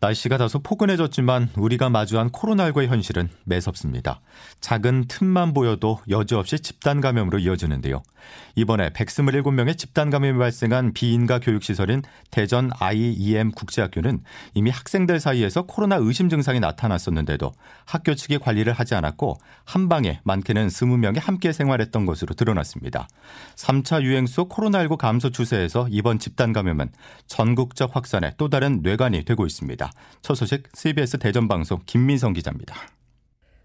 날씨가 다소 포근해졌지만 우리가 마주한 코로나19의 현실은 매섭습니다. 작은 틈만 보여도 여지없이 집단 감염으로 이어지는데요. 이번에 127명의 집단 감염이 발생한 비인가 교육시설인 대전 IEM 국제학교는 이미 학생들 사이에서 코로나 의심 증상이 나타났었는데도 학교 측이 관리를 하지 않았고 한 방에 많게는 20명이 함께 생활했던 것으로 드러났습니다. 3차 유행 속 코로나19 감소 추세에서 이번 집단 감염은 전국적 확산의 또 다른 뇌관이 되고 있습니다. 첫 소식 CBS 대전방송 김민성 기자입니다.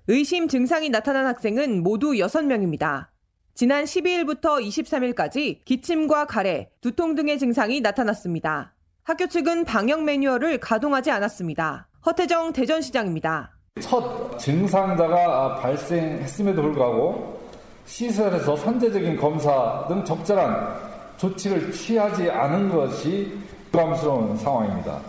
의심 증상이 나타난 학생은 모두 6명입니다. 지난 12일부터 23일까지 기침과 가래, 두통 등의 증상이 나타났습니다. 학교 측은 방역 매뉴얼을 가동하지 않았습니다. 허태정 대전시장입니다. 첫 증상자가 발생했음에도 불구하고 시설에서 선제적인 검사 등 적절한 조치를 취하지 않은 것이 부담스러운 상황입니다.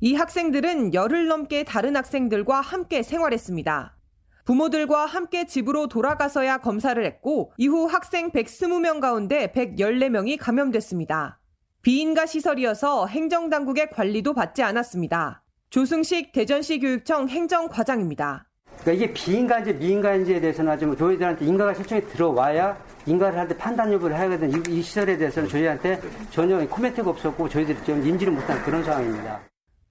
이 학생들은 열흘 넘게 다른 학생들과 함께 생활했습니다. 부모들과 함께 집으로 돌아가서야 검사를 했고 이후 학생 120명 가운데 114명이 감염됐습니다. 비인가 시설이어서 행정당국의 관리도 받지 않았습니다. 조승식 대전시 교육청 행정과장입니다. 그러니까 이게 비인가인지 미인가인지에 대해서는 아직 뭐 저희들한테 인가가 실정이 들어와야 인가를 할 때 판단 여부를 해야거든. 이, 이 시설에 대해서는 저희한테 전혀 코멘트가 없었고 저희들이 좀 인지를 못한 그런 상황입니다.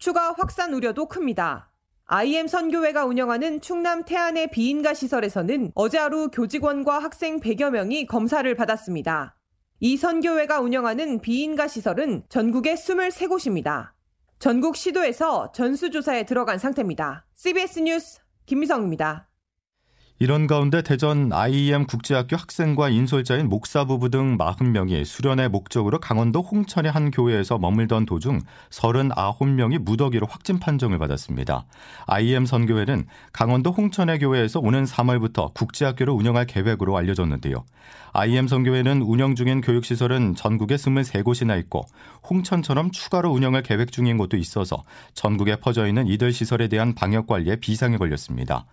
추가 확산 우려도 큽니다. IM 선교회가 운영하는 충남 태안의 비인가 시설에서는 어제 하루 교직원과 학생 100여 명이 검사를 받았습니다. 이 선교회가 운영하는 비인가 시설은 전국에 23곳입니다. 전국 시도에서 전수조사에 들어간 상태입니다. CBS 뉴스 김미성입니다. 이런 가운데 대전 IEM 국제학교 학생과 인솔자인 목사 부부 등 40명이 수련의 목적으로 강원도 홍천의 한 교회에서 머물던 도중 39명이 무더기로 확진 판정을 받았습니다. IEM 선교회는 강원도 홍천의 교회에서 오는 3월부터 국제학교를 운영할 계획으로 알려졌는데요. IEM 선교회는 운영 중인 교육시설은 전국에 23곳이나 있고 홍천처럼 추가로 운영을 계획 중인 곳도 있어서 전국에 퍼져 있는 이들 시설에 대한 방역 관리에 비상이 걸렸습니다.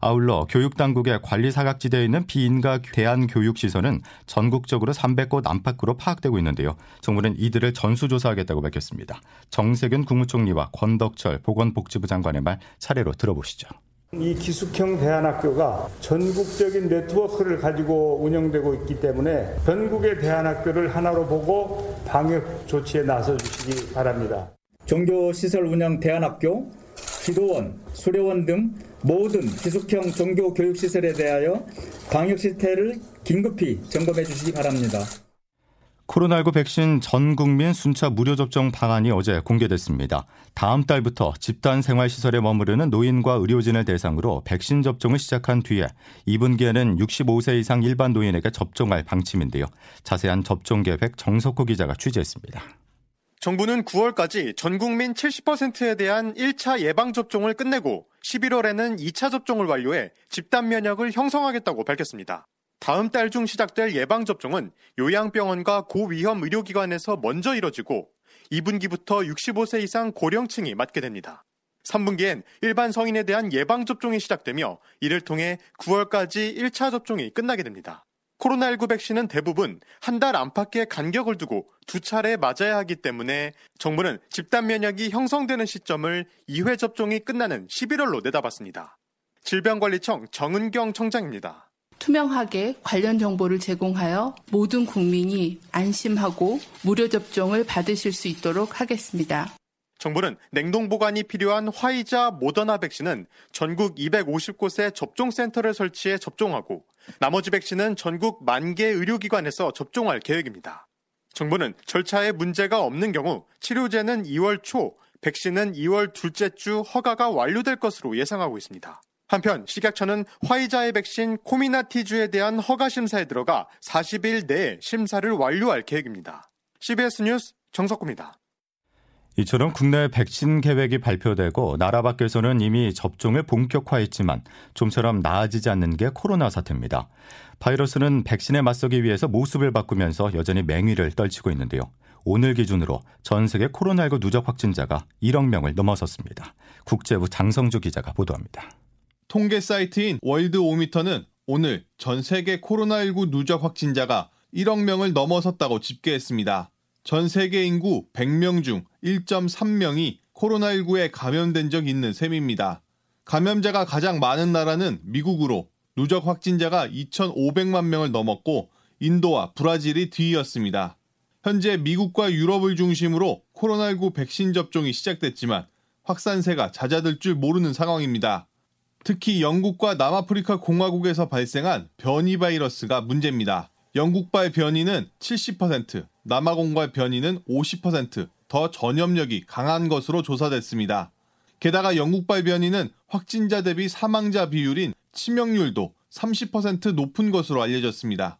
아울러 교육당 국의 관리 사각지대에 있는 비인가 대한교육시설은 전국적으로 300곳 안팎으로 파악되고 있는데요. 정부는 이들을 전수조사하겠다고 밝혔습니다. 정세균 국무총리와 권덕철 보건복지부 장관의 말 차례로 들어보시죠. 이 기숙형 대안학교가 전국적인 네트워크를 가지고 운영되고 있기 때문에 전국의 대안학교를 하나로 보고 방역 조치에 나서 주시기 바랍니다. 종교시설 운영 대안학교, 기도원, 수료원 등 모든 기숙형 종교 교육 시설에 대하여 방역 시스템을 긴급히 점검해 주시기 바랍니다. 코로나19 백신 전 국민 순차 무료 접종 방안이 어제 공개됐습니다. 다음 달부터 집단 생활시설에 머무르는 노인과 의료진을 대상으로 백신 접종을 시작한 뒤에 2분기에는 65세 이상 일반 노인에게 접종할 방침인데요. 자세한 접종 계획 정석호 기자가 취재했습니다. 정부는 9월까지 전 국민 70%에 대한 1차 예방접종을 끝내고 11월에는 2차 접종을 완료해 집단 면역을 형성하겠다고 밝혔습니다. 다음 달 중 시작될 예방접종은 요양병원과 고위험 의료기관에서 먼저 이뤄지고 2분기부터 65세 이상 고령층이 맞게 됩니다. 3분기엔 일반 성인에 대한 예방접종이 시작되며 이를 통해 9월까지 1차 접종이 끝나게 됩니다. 코로나19 백신은 대부분 한 달 안팎의 간격을 두고 두 차례 맞아야 하기 때문에 정부는 집단 면역이 형성되는 시점을 2회 접종이 끝나는 11월로 내다봤습니다. 질병관리청 정은경 청장입니다. 투명하게 관련 정보를 제공하여 모든 국민이 안심하고 무료 접종을 받으실 수 있도록 하겠습니다. 정부는 냉동 보관이 필요한 화이자 모더나 백신은 전국 250곳에 접종센터를 설치해 접종하고 나머지 백신은 전국 만 개 의료기관에서 접종할 계획입니다. 정부는 절차에 문제가 없는 경우 치료제는 2월 초, 백신은 2월 둘째 주 허가가 완료될 것으로 예상하고 있습니다. 한편 식약처는 화이자의 백신 코미나티주에 대한 허가 심사에 들어가 40일 내에 심사를 완료할 계획입니다. CBS 뉴스 정석구입니다. 이처럼 국내 백신 계획이 발표되고 나라 밖에서는 이미 접종을 본격화했지만 좀처럼 나아지지 않는 게 코로나 사태입니다. 바이러스는 백신에 맞서기 위해서 모습을 바꾸면서 여전히 맹위를 떨치고 있는데요. 오늘 기준으로 전 세계 코로나19 누적 확진자가 1억 명을 넘어섰습니다. 국제부 장성주 기자가 보도합니다. 통계 사이트인 월드 오미터는 오늘 전 세계 코로나19 누적 확진자가 1억 명을 넘어섰다고 집계했습니다. 전 세계 인구 100명 중 1.3명이 코로나19에 감염된 적 있는 셈입니다. 감염자가 가장 많은 나라는 미국으로 누적 확진자가 2,500만 명을 넘었고 인도와 브라질이 뒤이었습니다. 현재 미국과 유럽을 중심으로 코로나19 백신 접종이 시작됐지만 확산세가 잦아들 줄 모르는 상황입니다. 특히 영국과 남아프리카 공화국에서 발생한 변이 바이러스가 문제입니다. 영국발 변이는 70%, 남아공발 변이는 50%더 전염력이 강한 것으로 조사됐습니다. 게다가 영국발 변이는 확진자 대비 사망자 비율인 치명률도 30% 높은 것으로 알려졌습니다.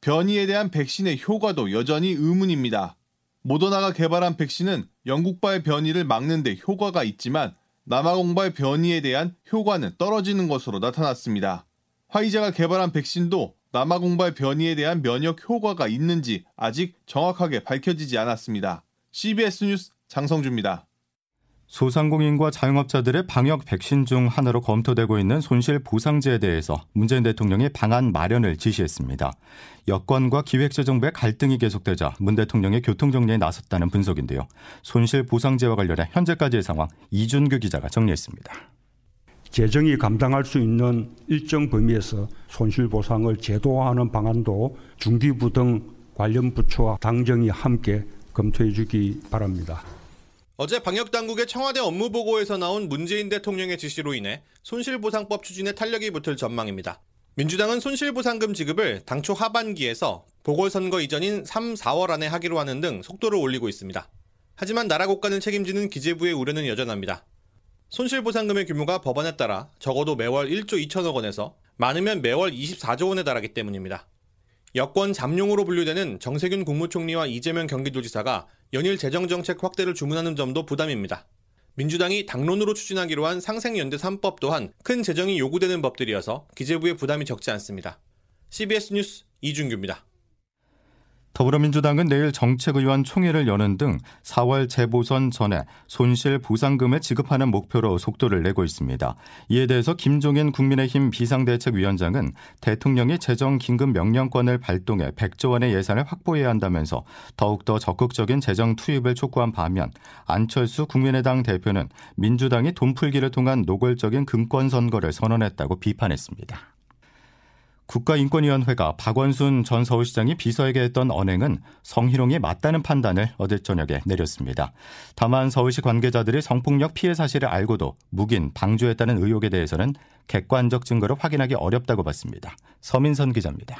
변이에 대한 백신의 효과도 여전히 의문입니다. 모더나가 개발한 백신은 영국발 변이를 막는데 효과가 있지만 남아공발 변이에 대한 효과는 떨어지는 것으로 나타났습니다. 화이자가 개발한 백신도 남아 공발 변이에 대한 면역 효과가 있는지 아직 정확하게 밝혀지지 않았습니다. CBS 뉴스 장성주입니다. 소상공인과 자영업자들의 방역 백신 중 하나로 검토되고 있는 손실 보상제에 대해서 문재인 대통령이 방안 마련을 지시했습니다. 여권과 기획재정부의 갈등이 계속되자 문 대통령이 교통정리에 나섰다는 분석인데요. 손실 보상제와 관련해 현재까지의 상황 이준규 기자가 정리했습니다. 재정이 감당할 수 있는 일정 범위에서 손실 보상을 제도화하는 방안도 중기부 등 관련 부처와 당정이 함께 검토해 주기 바랍니다. 어제 방역당국의 청와대 업무보고에서 나온 문재인 대통령의 지시로 인해 손실보상법 추진에 탄력이 붙을 전망입니다. 민주당은 손실보상금 지급을 당초 하반기에서 보궐선거 이전인 3, 4월 안에 하기로 하는 등 속도를 올리고 있습니다. 하지만 나라 국간을 책임지는 기재부의 우려는 여전합니다. 손실보상금의 규모가 법안에 따라 적어도 매월 1조 2천억 원에서 많으면 매월 24조 원에 달하기 때문입니다. 여권 잠룡으로 분류되는 정세균 국무총리와 이재명 경기도지사가 연일 재정정책 확대를 주문하는 점도 부담입니다. 민주당이 당론으로 추진하기로 한 상생연대 3법 또한 큰 재정이 요구되는 법들이어서 기재부의 부담이 적지 않습니다. CBS 뉴스 이준규입니다. 더불어민주당은 내일 정책의원 총회를 여는 등 4월 재보선 전에 손실 보상금을 지급하는 목표로 속도를 내고 있습니다. 이에 대해서 김종인 국민의힘 비상대책위원장은 대통령이 재정 긴급 명령권을 발동해 100조 원의 예산을 확보해야 한다면서 더욱더 적극적인 재정 투입을 촉구한 반면 안철수 국민의당 대표는 민주당이 돈풀기를 통한 노골적인 금권 선거를 선언했다고 비판했습니다. 국가인권위원회가 박원순 전 서울시장이 비서에게 했던 언행은 성희롱이 맞다는 판단을 어제 저녁에 내렸습니다. 다만 서울시 관계자들이 성폭력 피해 사실을 알고도 묵인, 방조했다는 의혹에 대해서는 객관적 증거를 확인하기 어렵다고 봤습니다. 서민선 기자입니다.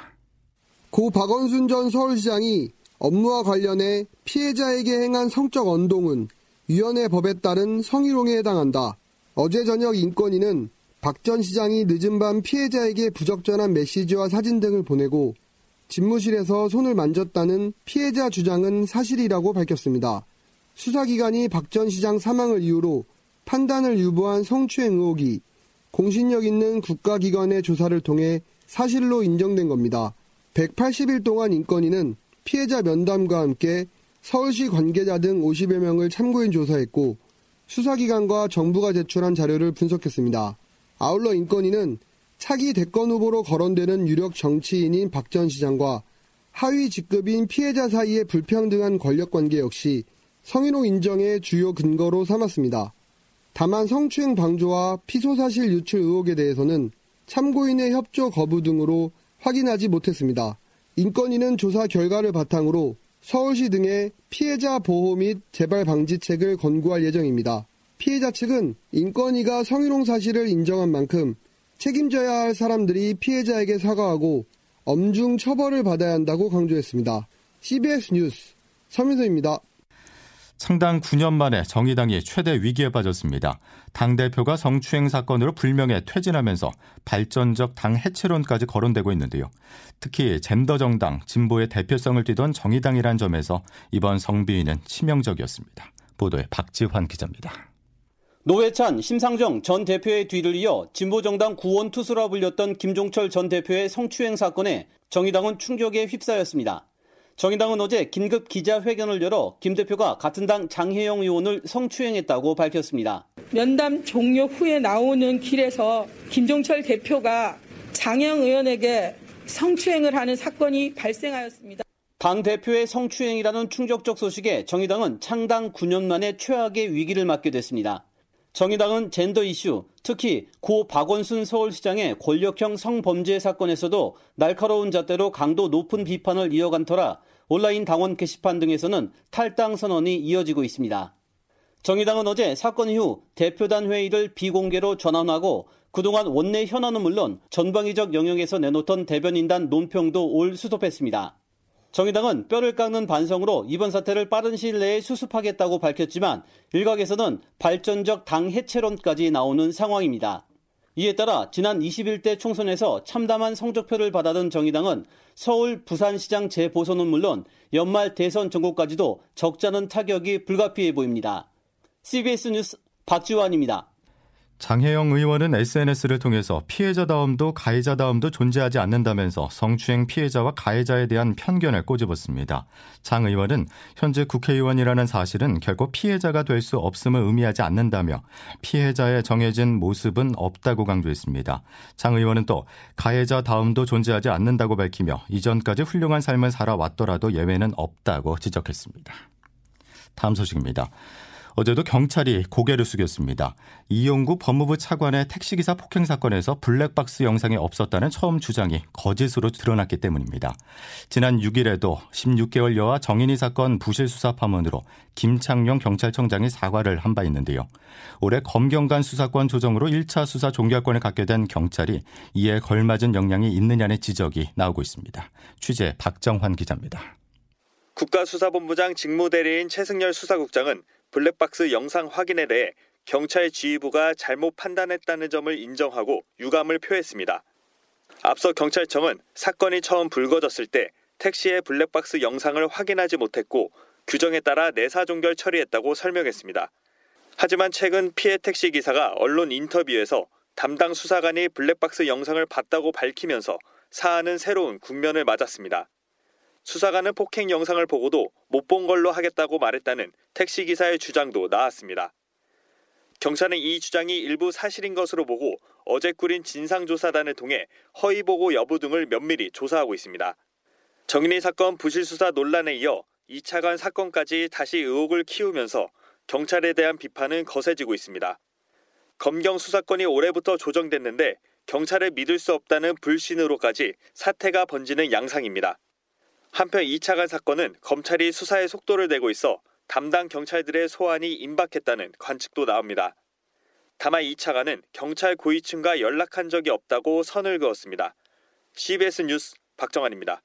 고 박원순 전 서울시장이 업무와 관련해 피해자에게 행한 성적 언동은 위원회 법에 따른 성희롱에 해당한다. 어제 저녁 인권위는 박 전 시장이 늦은 밤 피해자에게 부적절한 메시지와 사진 등을 보내고 집무실에서 손을 만졌다는 피해자 주장은 사실이라고 밝혔습니다. 수사기관이 박 전 시장 사망을 이유로 판단을 유보한 성추행 의혹이 공신력 있는 국가기관의 조사를 통해 사실로 인정된 겁니다. 180일 동안 인권위는 피해자 면담과 함께 서울시 관계자 등 50여 명을 참고인 조사했고 수사기관과 정부가 제출한 자료를 분석했습니다. 아울러 인권위는 차기 대권 후보로 거론되는 유력 정치인인 박 전 시장과 하위 직급인 피해자 사이의 불평등한 권력 관계 역시 성희롱 인정의 주요 근거로 삼았습니다. 다만 성추행 방조와 피소 사실 유출 의혹에 대해서는 참고인의 협조 거부 등으로 확인하지 못했습니다. 인권위는 조사 결과를 바탕으로 서울시 등의 피해자 보호 및 재발 방지책을 권고할 예정입니다. 피해자 측은 인권위가 성희롱 사실을 인정한 만큼 책임져야 할 사람들이 피해자에게 사과하고 엄중 처벌을 받아야 한다고 강조했습니다. CBS 뉴스 서민서입니다. 창당 9년 만에 정의당이 최대 위기에 빠졌습니다. 당대표가 성추행 사건으로 불명예 퇴진하면서 발전적 당 해체론까지 거론되고 있는데요. 특히 젠더 정당, 진보의 대표성을 띠던 정의당이란 점에서 이번 성비위는 치명적이었습니다. 보도에 박지환 기자입니다. 노회찬, 심상정 전 대표의 뒤를 이어 진보정당 구원 투수라 불렸던 김종철 전 대표의 성추행 사건에 정의당은 충격에 휩싸였습니다. 정의당은 어제 긴급 기자회견을 열어 김 대표가 같은 당 장혜영 의원을 성추행했다고 밝혔습니다. 면담 종료 후에 나오는 길에서 김종철 대표가 장혜영 의원에게 성추행을 하는 사건이 발생하였습니다. 당 대표의 성추행이라는 충격적 소식에 정의당은 창당 9년 만에 최악의 위기를 맞게 됐습니다. 정의당은 젠더 이슈, 특히 고 박원순 서울시장의 권력형 성범죄 사건에서도 날카로운 잣대로 강도 높은 비판을 이어간 터라 온라인 당원 게시판 등에서는 탈당 선언이 이어지고 있습니다. 정의당은 어제 사건 이후 대표단 회의를 비공개로 전환하고 그동안 원내 현안은 물론 전방위적 영역에서 내놓던 대변인단 논평도 올 수습했습니다. 정의당은 뼈를 깎는 반성으로 이번 사태를 빠른 시일 내에 수습하겠다고 밝혔지만 일각에서는 발전적 당 해체론까지 나오는 상황입니다. 이에 따라 지난 21대 총선에서 참담한 성적표를 받아든 정의당은 서울 부산시장 재보선은 물론 연말 대선 전국까지도 적잖은 타격이 불가피해 보입니다. CBS 뉴스 박지환입니다. 장혜영 의원은 SNS를 통해서 피해자다움도 가해자다움도 존재하지 않는다면서 성추행 피해자와 가해자에 대한 편견을 꼬집었습니다. 장 의원은 현재 국회의원이라는 사실은 결코 피해자가 될 수 없음을 의미하지 않는다며 피해자의 정해진 모습은 없다고 강조했습니다. 장 의원은 또 가해자다움도 존재하지 않는다고 밝히며 이전까지 훌륭한 삶을 살아왔더라도 예외는 없다고 지적했습니다. 다음 소식입니다. 어제도 경찰이 고개를 숙였습니다. 이용구 법무부 차관의 택시기사 폭행 사건에서 블랙박스 영상이 없었다는 처음 주장이 거짓으로 드러났기 때문입니다. 지난 6일에도 16개월 여아 정인이 사건 부실 수사 파문으로 김창룡 경찰청장이 사과를 한 바 있는데요. 올해 검경간 수사권 조정으로 1차 수사 종결권을 갖게 된 경찰이 이에 걸맞은 역량이 있느냐는 지적이 나오고 있습니다. 취재 박정환 기자입니다. 국가수사본부장 직무대리인 최승열 수사국장은 블랙박스 영상 확인에 대해 경찰 지휘부가 잘못 판단했다는 점을 인정하고 유감을 표했습니다. 앞서 경찰청은 사건이 처음 불거졌을 때 택시의 블랙박스 영상을 확인하지 못했고 규정에 따라 내사 종결 처리했다고 설명했습니다. 하지만 최근 피해 택시 기사가 언론 인터뷰에서 담당 수사관이 블랙박스 영상을 봤다고 밝히면서 사안은 새로운 국면을 맞았습니다. 수사관은 폭행 영상을 보고도 못 본 걸로 하겠다고 말했다는 택시기사의 주장도 나왔습니다. 경찰은 이 주장이 일부 사실인 것으로 보고 어제 꾸린 진상조사단을 통해 허위 보고 여부 등을 면밀히 조사하고 있습니다. 정인이 사건 부실수사 논란에 이어 2차관 사건까지 다시 의혹을 키우면서 경찰에 대한 비판은 거세지고 있습니다. 검경 수사권이 올해부터 조정됐는데 경찰을 믿을 수 없다는 불신으로까지 사태가 번지는 양상입니다. 한편 2차관 사건은 검찰이 수사에 속도를 내고 있어 담당 경찰들의 소환이 임박했다는 관측도 나옵니다. 다만 2차관은 경찰 고위층과 연락한 적이 없다고 선을 그었습니다. CBS 뉴스 박정환입니다.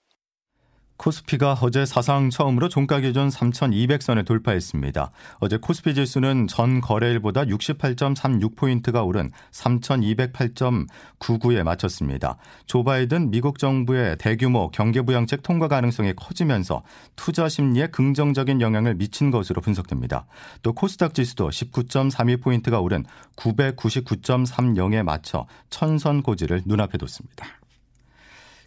코스피가 어제 사상 처음으로 종가 기준 3,200선을 돌파했습니다. 어제 코스피 지수는 전 거래일보다 68.36포인트가 오른 3,208.99에 마쳤습니다. 조 바이든 미국 정부의 대규모 경제부양책 통과 가능성이 커지면서 투자 심리에 긍정적인 영향을 미친 것으로 분석됩니다. 또 코스닥 지수도 19.32포인트가 오른 999.30에 맞춰 천선 고지를 눈앞에 뒀습니다.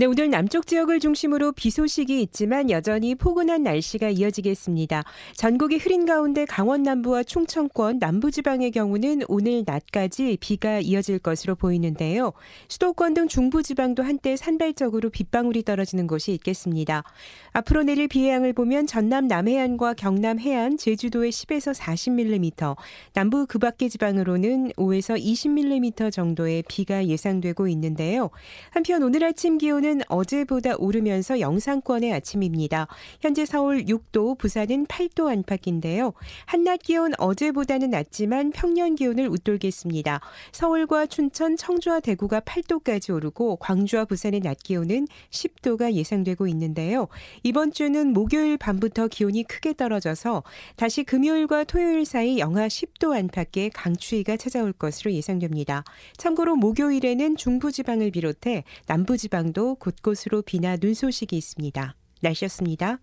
네, 오늘 남쪽 지역을 중심으로 비 소식이 있지만 여전히 포근한 날씨가 이어지겠습니다. 전국이 흐린 가운데 강원 남부와 충청권 남부 지방의 경우는 오늘 낮까지 비가 이어질 것으로 보이는데요. 수도권 등 중부 지방도 한때 산발적으로 빗방울이 떨어지는 곳이 있겠습니다. 앞으로 내릴 비의 양을 보면 전남 남해안과 경남 해안, 제주도에 10에서 40mm, 남부 그 밖의 지방으로는 5에서 20mm 정도의 비가 예상되고 있는데요. 한편 오늘 아침 기온은 기온은 어제보다 오르면서 영상권의 아침입니다. 현재 서울 6도, 부산은 8도 안팎인데요. 한낮 기온 어제보다는 낮지만 평년 기온을 웃돌겠습니다. 서울과 춘천, 청주와 대구가 8도까지 오르고 광주와 부산의 낮 기온은 10도가 예상되고 있는데요. 이번 주는 목요일 밤부터 기온이 크게 떨어져서 다시 금요일과 토요일 사이 영하 10도 안팎의 강추위가 찾아올 것으로 예상됩니다. 참고로 목요일에는 중부지방을 비롯해 남부지방도 곳곳으로 비나 눈 소식이 있습니다. 날씨였습니다.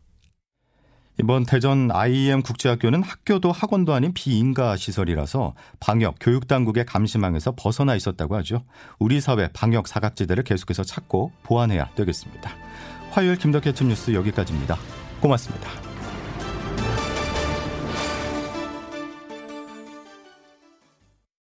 이번 대전 IEM 국제학교는 학교도 학원도 아닌 비인가 시설이라서 방역, 교육 당국의 감시망에서 벗어나 있었다고 하죠. 우리 사회 방역 사각지대를 계속해서 찾고 보완해야 되겠습니다. 화요일 김덕현 뉴스 여기까지입니다. 고맙습니다.